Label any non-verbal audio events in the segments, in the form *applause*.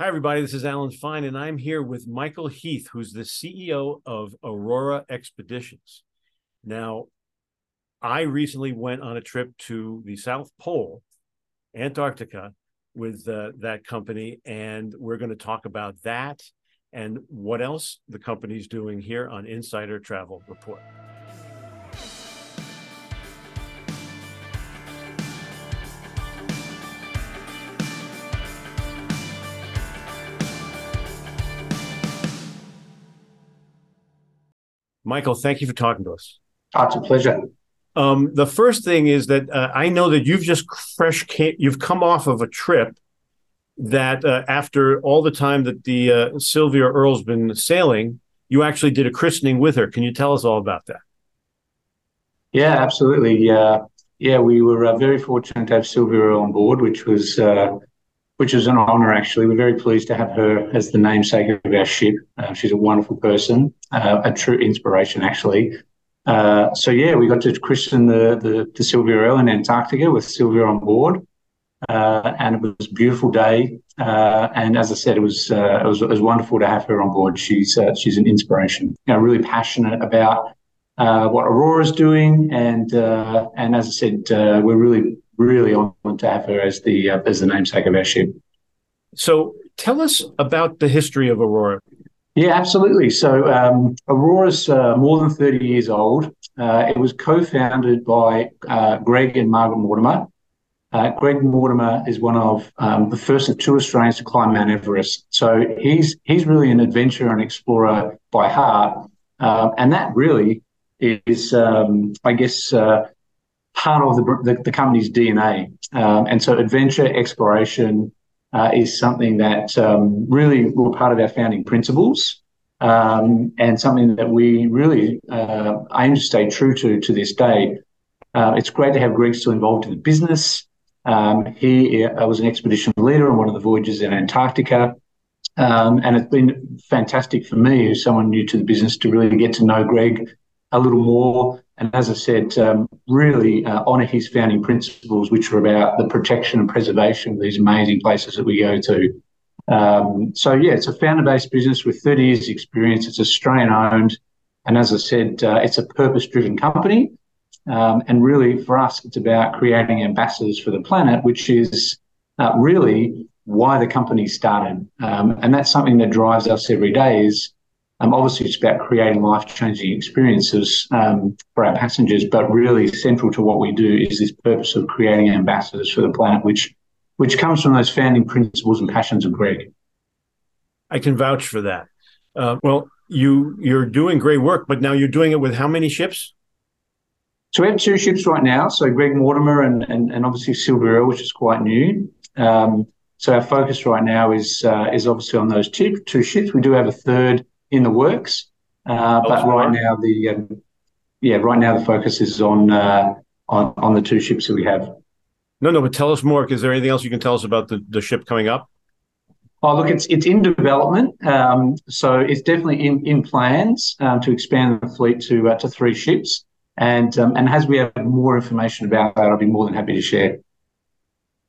Hi, everybody. This is Alan Fine, and I'm here with Michael Heath, who's the CEO of Aurora Expeditions. Now, I recently went on a trip to the South Pole, Antarctica, with uh, that company, and we're going to talk about that and what else the company's doing here on Insider Travel Report. Michael, thank you for talking to us. Oh, it's a pleasure. Um, the first thing is that uh, I know that you've just fresh came, you've come off of a trip that uh, after all the time that the uh, Sylvia Earle's been sailing, you actually did a christening with her. Can you tell us all about that? Yeah, absolutely. Yeah, yeah, we were uh, very fortunate to have Sylvia on board, which was uh, which is an honour. Actually, we're very pleased to have her as the namesake of our ship. Uh, she's a wonderful person, a true inspiration, actually. Uh, so yeah, we got to christen the, the, the Sylvia Earle in Antarctica with Sylvia on board, uh, and it was a beautiful day. Uh, and as I said, it was, uh, it was it was wonderful to have her on board. She's uh, she's an inspiration. You know, really passionate about what Aurora's doing, and and as I said, we're really really honoured to have her as the as the namesake of our ship. So tell us about the history of Aurora. Yeah, absolutely. So um, Aurora's uh, more than 30 years old. Uh, it was co-founded by uh, Greg and Margaret Mortimer. Uh, Greg Mortimer is one of um, the first of two Australians to climb Mount Everest. So he's he's really an adventurer and explorer by heart, uh, and that really is, um, I guess, uh, part of the, the, the company's DNA. Um, and so adventure, exploration, uh, is something that um, really were part of our founding principles um, and something that we really uh, aim to stay true to to this day. Uh, it's great to have Greg still involved in the business. Um, he uh, was an expedition leader on one of the voyages in Antarctica. Um, and it's been fantastic for me, as someone new to the business, to really get to know Greg a little more and as I said, um, really uh, honour his founding principles, which are about the protection and preservation of these amazing places that we go to. Um, so, yeah, it's a founder based business with 30 years' experience. It's Australian owned. And as I said, uh, it's a purpose driven company. Um, and really, for us, it's about creating ambassadors for the planet, which is uh, really why the company started. Um, and that's something that drives us every day is um, obviously, it's about creating life changing experiences um, for our passengers, but really central to what we do is this purpose of creating ambassadors for the planet, which which comes from those founding principles and passions of Greg. I can vouch for that. Uh, well, you you're doing great work, but now you're doing it with how many ships? So we have two ships right now. So Greg Mortimer and and, and obviously Earle, which is quite new. Um, so our focus right now is uh, is obviously on those two two ships. We do have a third in the works. Uh, but right now, the um, yeah, right now the focus is on uh, on on the two ships that we have. No, no, but tell us more. Is there anything else you can tell us about the, the ship coming up? Oh, look, it's it's in development, um, so it's definitely in in plans um, to expand the fleet to uh, to three ships. And um, and as we have more information about that, I'll be more than happy to share.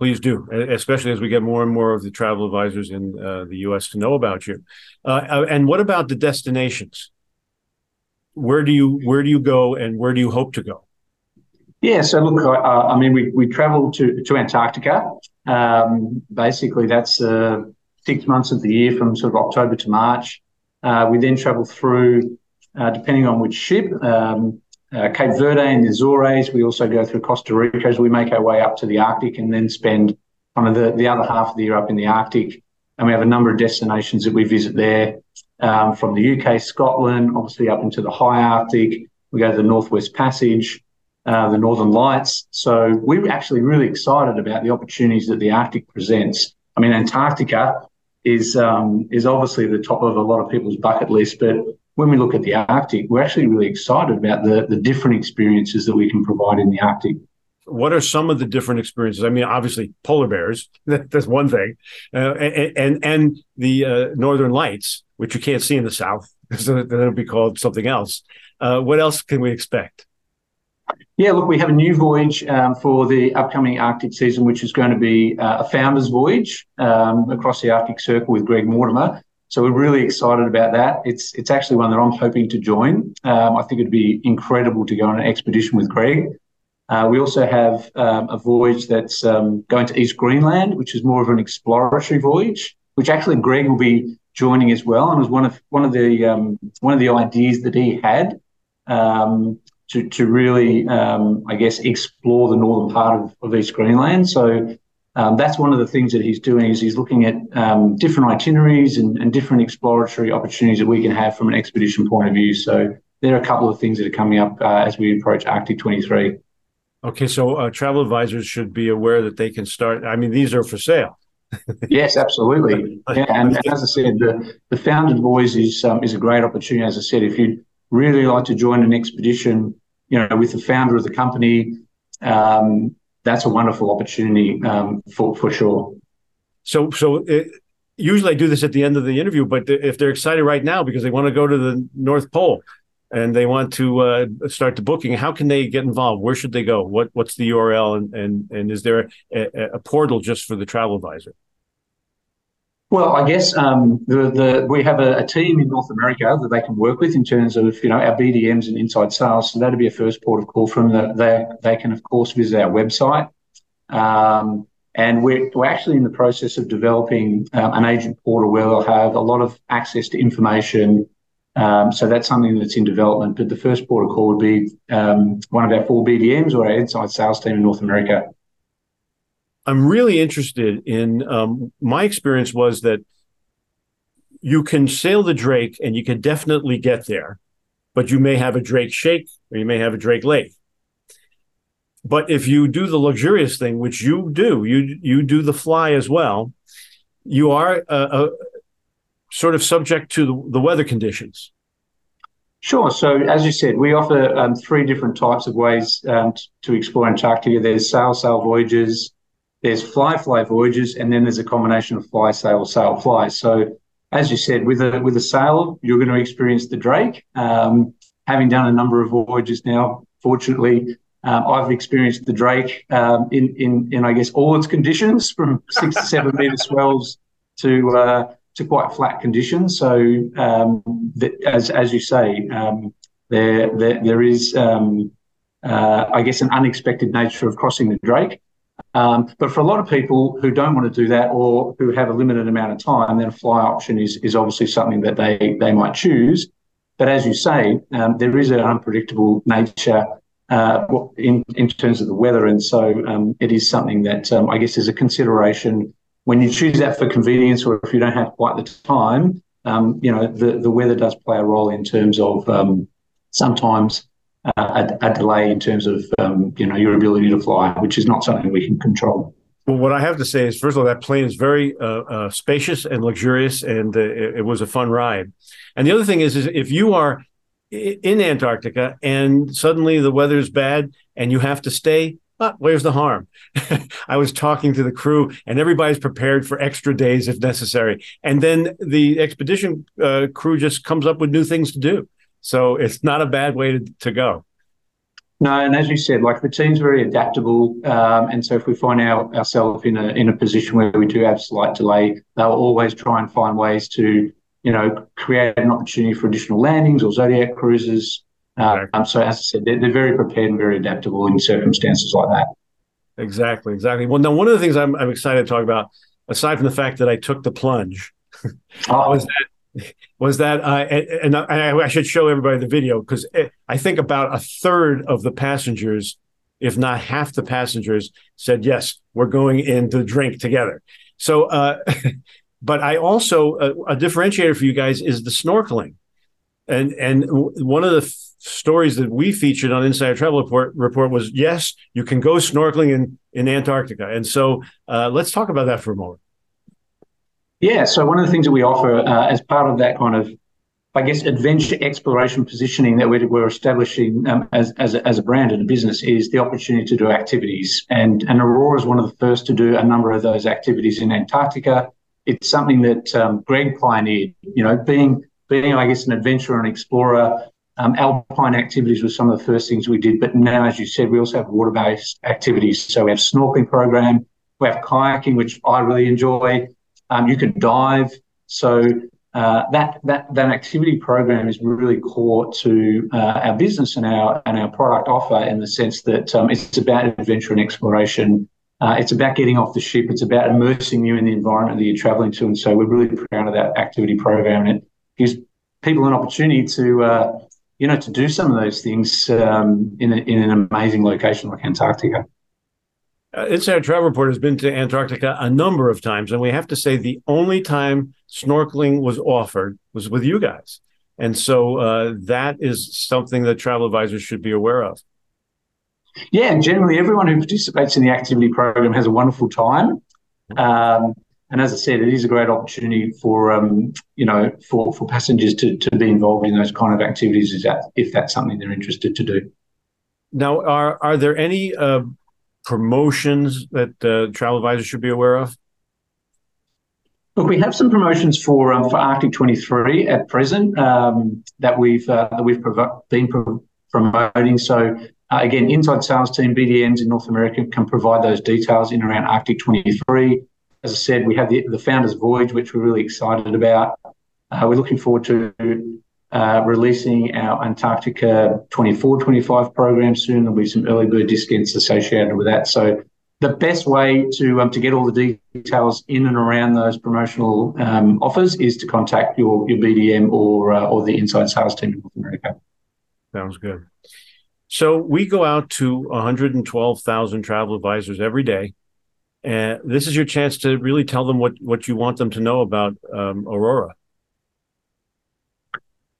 Please do, especially as we get more and more of the travel advisors in uh, the U.S. to know about you. Uh, uh, and what about the destinations? Where do you where do you go, and where do you hope to go? Yeah, so look, uh, I mean, we we travel to to Antarctica. Um, basically, that's uh, six months of the year from sort of October to March. Uh, we then travel through, depending on which ship. Um, uh, Cape Verde and the Azores. We also go through Costa Rica as we make our way up to the Arctic and then spend kind of the, the other half of the year up in the Arctic. And we have a number of destinations that we visit there um, from the UK, Scotland, obviously up into the high Arctic. We go to the Northwest Passage, uh, the Northern Lights. So we're actually really excited about the opportunities that the Arctic presents. I mean, Antarctica is um, is obviously the top of a lot of people's bucket list, but when we look at the Arctic, we're actually really excited about the, the different experiences that we can provide in the Arctic. What are some of the different experiences? I mean, obviously, polar bears, *laughs* that's one thing, uh, and, and, and the uh, northern lights, which you can't see in the south, *laughs* so that'll be called something else. Uh, what else can we expect? Yeah, look, we have a new voyage um, for the upcoming Arctic season, which is going to be uh, a founder's voyage um, across the Arctic Circle with Greg Mortimer. So we're really excited about that. It's it's actually one that I'm hoping to join. Um, I think it'd be incredible to go on an expedition with Greg. Uh, we also have um, a voyage that's um, going to East Greenland, which is more of an exploratory voyage, which actually Greg will be joining as well, and was one of one of the um, one of the ideas that he had um, to to really, um, I guess, explore the northern part of, of East Greenland. So um, that's one of the things that he's doing is he's looking at um, different itineraries and, and, different exploratory opportunities that we can have from an expedition point of view. So there are a couple of things that are coming up uh, as we approach Arctic 23. Okay, so uh, travel advisors should be aware that they can start. I mean, these are for sale. *laughs* yes, absolutely. *laughs* Yeah, and, and, as I said, the, the Founders Voyage is um, is a great opportunity. As I said, if you'd really like to join an expedition, you know, with the founder of the company, um, that's a wonderful opportunity um, for for sure. So so it, usually I do this at the end of the interview, but if they're excited right now because they want to go to the North Pole and they want to uh, start the booking, how can they get involved? Where should they go? What what's the URL and and and is there a, a portal just for the travel advisor? Well, I guess um, the, the, we have a, a, team in North America that they can work with in terms of you know our BDMs and inside sales. So that'd be a first port of call from them. They they can of course visit our website, um, and we're we're actually in the process of developing um, an agent portal where they'll have a lot of access to information. Um, so that's something that's in development. But the first port of call would be um, one of our four BDMs or our inside sales team in North America. I'm really interested in um, my experience was that you can sail the Drake and you can definitely get there, but you may have a Drake shake or you may have a Drake lake. But if you do the luxurious thing, which you do, you you do the fly as well, you are uh, uh, sort of subject to the, the, weather conditions. Sure. So as you said, we offer um, three different types of ways um, to explore Antarctica. There's sail sail voyages, there's fly fly voyages, and then there's a combination of fly sail sail fly. So as you said, with a with a sail, you're going to experience the Drake. Um, having done a number of voyages now, fortunately, um, I've experienced the Drake um, in in in I guess all its conditions, from *laughs* six to seven meter swells to uh, to quite flat conditions. So um, the, as as you say, um, there, there there is um, uh, I guess an unexpected nature of crossing the Drake. Um, but for a lot of people who don't want to do that or who have a limited amount of time, then a fly option is, is obviously something that they, they might choose. But as you say, um, there is an unpredictable nature uh, in, in terms of the weather. And so um, it is something that um, I guess is a consideration when you choose that for convenience or if you don't have quite the time. Um, you know, the, the weather does play a role in terms of um, sometimes a, a, delay in terms of um, you know your ability to fly, which is not something we can control. Well, what I have to say is, first of all, that plane is very uh, uh, spacious and luxurious, and uh, it, it, was a fun ride. And the other thing is, is if you are in Antarctica and suddenly the weather is bad and you have to stay, ah, where's the harm? *laughs* I was talking to the crew, and everybody's prepared for extra days if necessary. And then the expedition uh, crew just comes up with new things to do. So it's not a bad way to, to go. No, and as you said, like the team's very adaptable, um, and so if we find our, ourselves in a in a position where we do have slight delay, they'll always try and find ways to, you know, create an opportunity for additional landings or zodiac cruises. Uh, um, so as I said, they're, they're very prepared and very adaptable in circumstances like that. Exactly, exactly. Well, now one of the things I'm I'm excited to talk about, aside from the fact that I took the plunge, *laughs* oh. was that was that, uh, and, and I, I, should show everybody the video because I think about a third of the passengers, if not half the passengers, said yes, we're going in to drink together. So, uh, *laughs* but I also uh, a differentiator for you guys is the snorkeling, and and one of the f- stories that we featured on Insider Travel Report report was yes, you can go snorkeling in in Antarctica, and so uh, let's talk about that for a moment. Yeah, so one of the things that we offer uh, as part of that kind of, I guess, adventure exploration positioning that we're, we're establishing um, as, as a, as, a, brand and a business is the opportunity to do activities. And, and Aurora is one of the first to do a number of those activities in Antarctica. It's something that um, Greg pioneered, you know, being, being, I guess, an adventurer and explorer, Um, alpine activities was some of the first things we did, but now, as you said, we also have water-based activities. So we have snorkeling program, we have kayaking, which I really enjoy. Um, you can dive. So uh, that that that activity program is really core to uh, our business and our and our product offer in the sense that um, it's about adventure and exploration. Uh, it's about getting off the ship. It's about immersing you in the environment that you're traveling to. And so we're really proud of that activity program, and it gives people an opportunity to uh, you know to do some of those things um, in a, in an amazing location like Antarctica. Uh, Insider Travel Report has been to Antarctica a number of times, and we have to say the only time snorkeling was offered was with you guys. And so uh, that is something that travel advisors should be aware of. Yeah, and generally everyone who participates in the activity program has a wonderful time. Um, and as I said, it is a great opportunity for um, you know for, for passengers to, to be involved in those kind of activities if, that, if that's something they're interested to do. Now, are are there any uh, promotions that uh, travel advisors should be aware of? Look, we have some promotions for um, for Arctic 23 at present um, that we've uh, that we've been pro- promoting. So uh, again, inside sales team BDMs in North America can provide those details in around Arctic 23. As I said, we have the, the Founders Voyage, which we're really excited about. Uh, we're looking forward to releasing our Antarctica 24 25 program soon. There'll be some early bird discounts associated with that. So the best way to um, to get all the details in and around those promotional um, offers is to contact your BDM or uh, or the inside sales team in North America. Sounds good. So we go out to 112,000 travel advisors every day, and this is your chance to really tell them what what you want them to know about um, Aurora.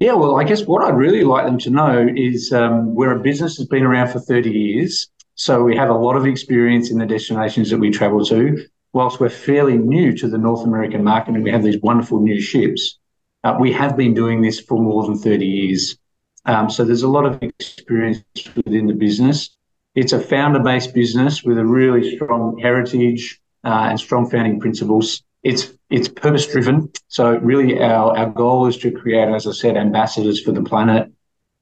Yeah, well, I guess what I'd really like them to know is um, we're a business that's been around for 30 years. So we have a lot of experience in the destinations that we travel to. Whilst we're fairly new to the North American market and we have these wonderful new ships, uh, we have been doing this for more than 30 years. Um, so there's a lot of experience within the business. It's a founder-based business with a really strong heritage uh, and strong founding principles. It's it's purpose-driven. So really, our our goal is to create, as I said, ambassadors for the planet.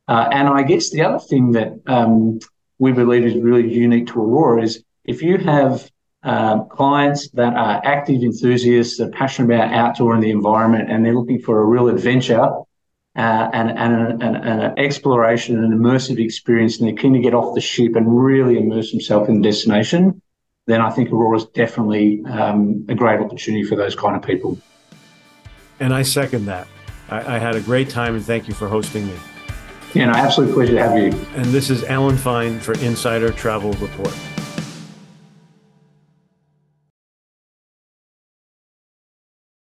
Uh, and I guess the other thing that um, we believe is really unique to Aurora is if you have um, clients that are active enthusiasts, they're passionate about outdoor and the environment, and they're looking for a real adventure uh, and, and, and, and, an exploration and an immersive experience, and they're keen to get off the ship and really immerse themselves in the destination, then I think Aurora is definitely um, a great opportunity for those kind of people. And I second that. I, I had a great time, and thank you for hosting me. Yeah, no, absolute pleasure to have you. And this is Alan Fine for Insider Travel Report.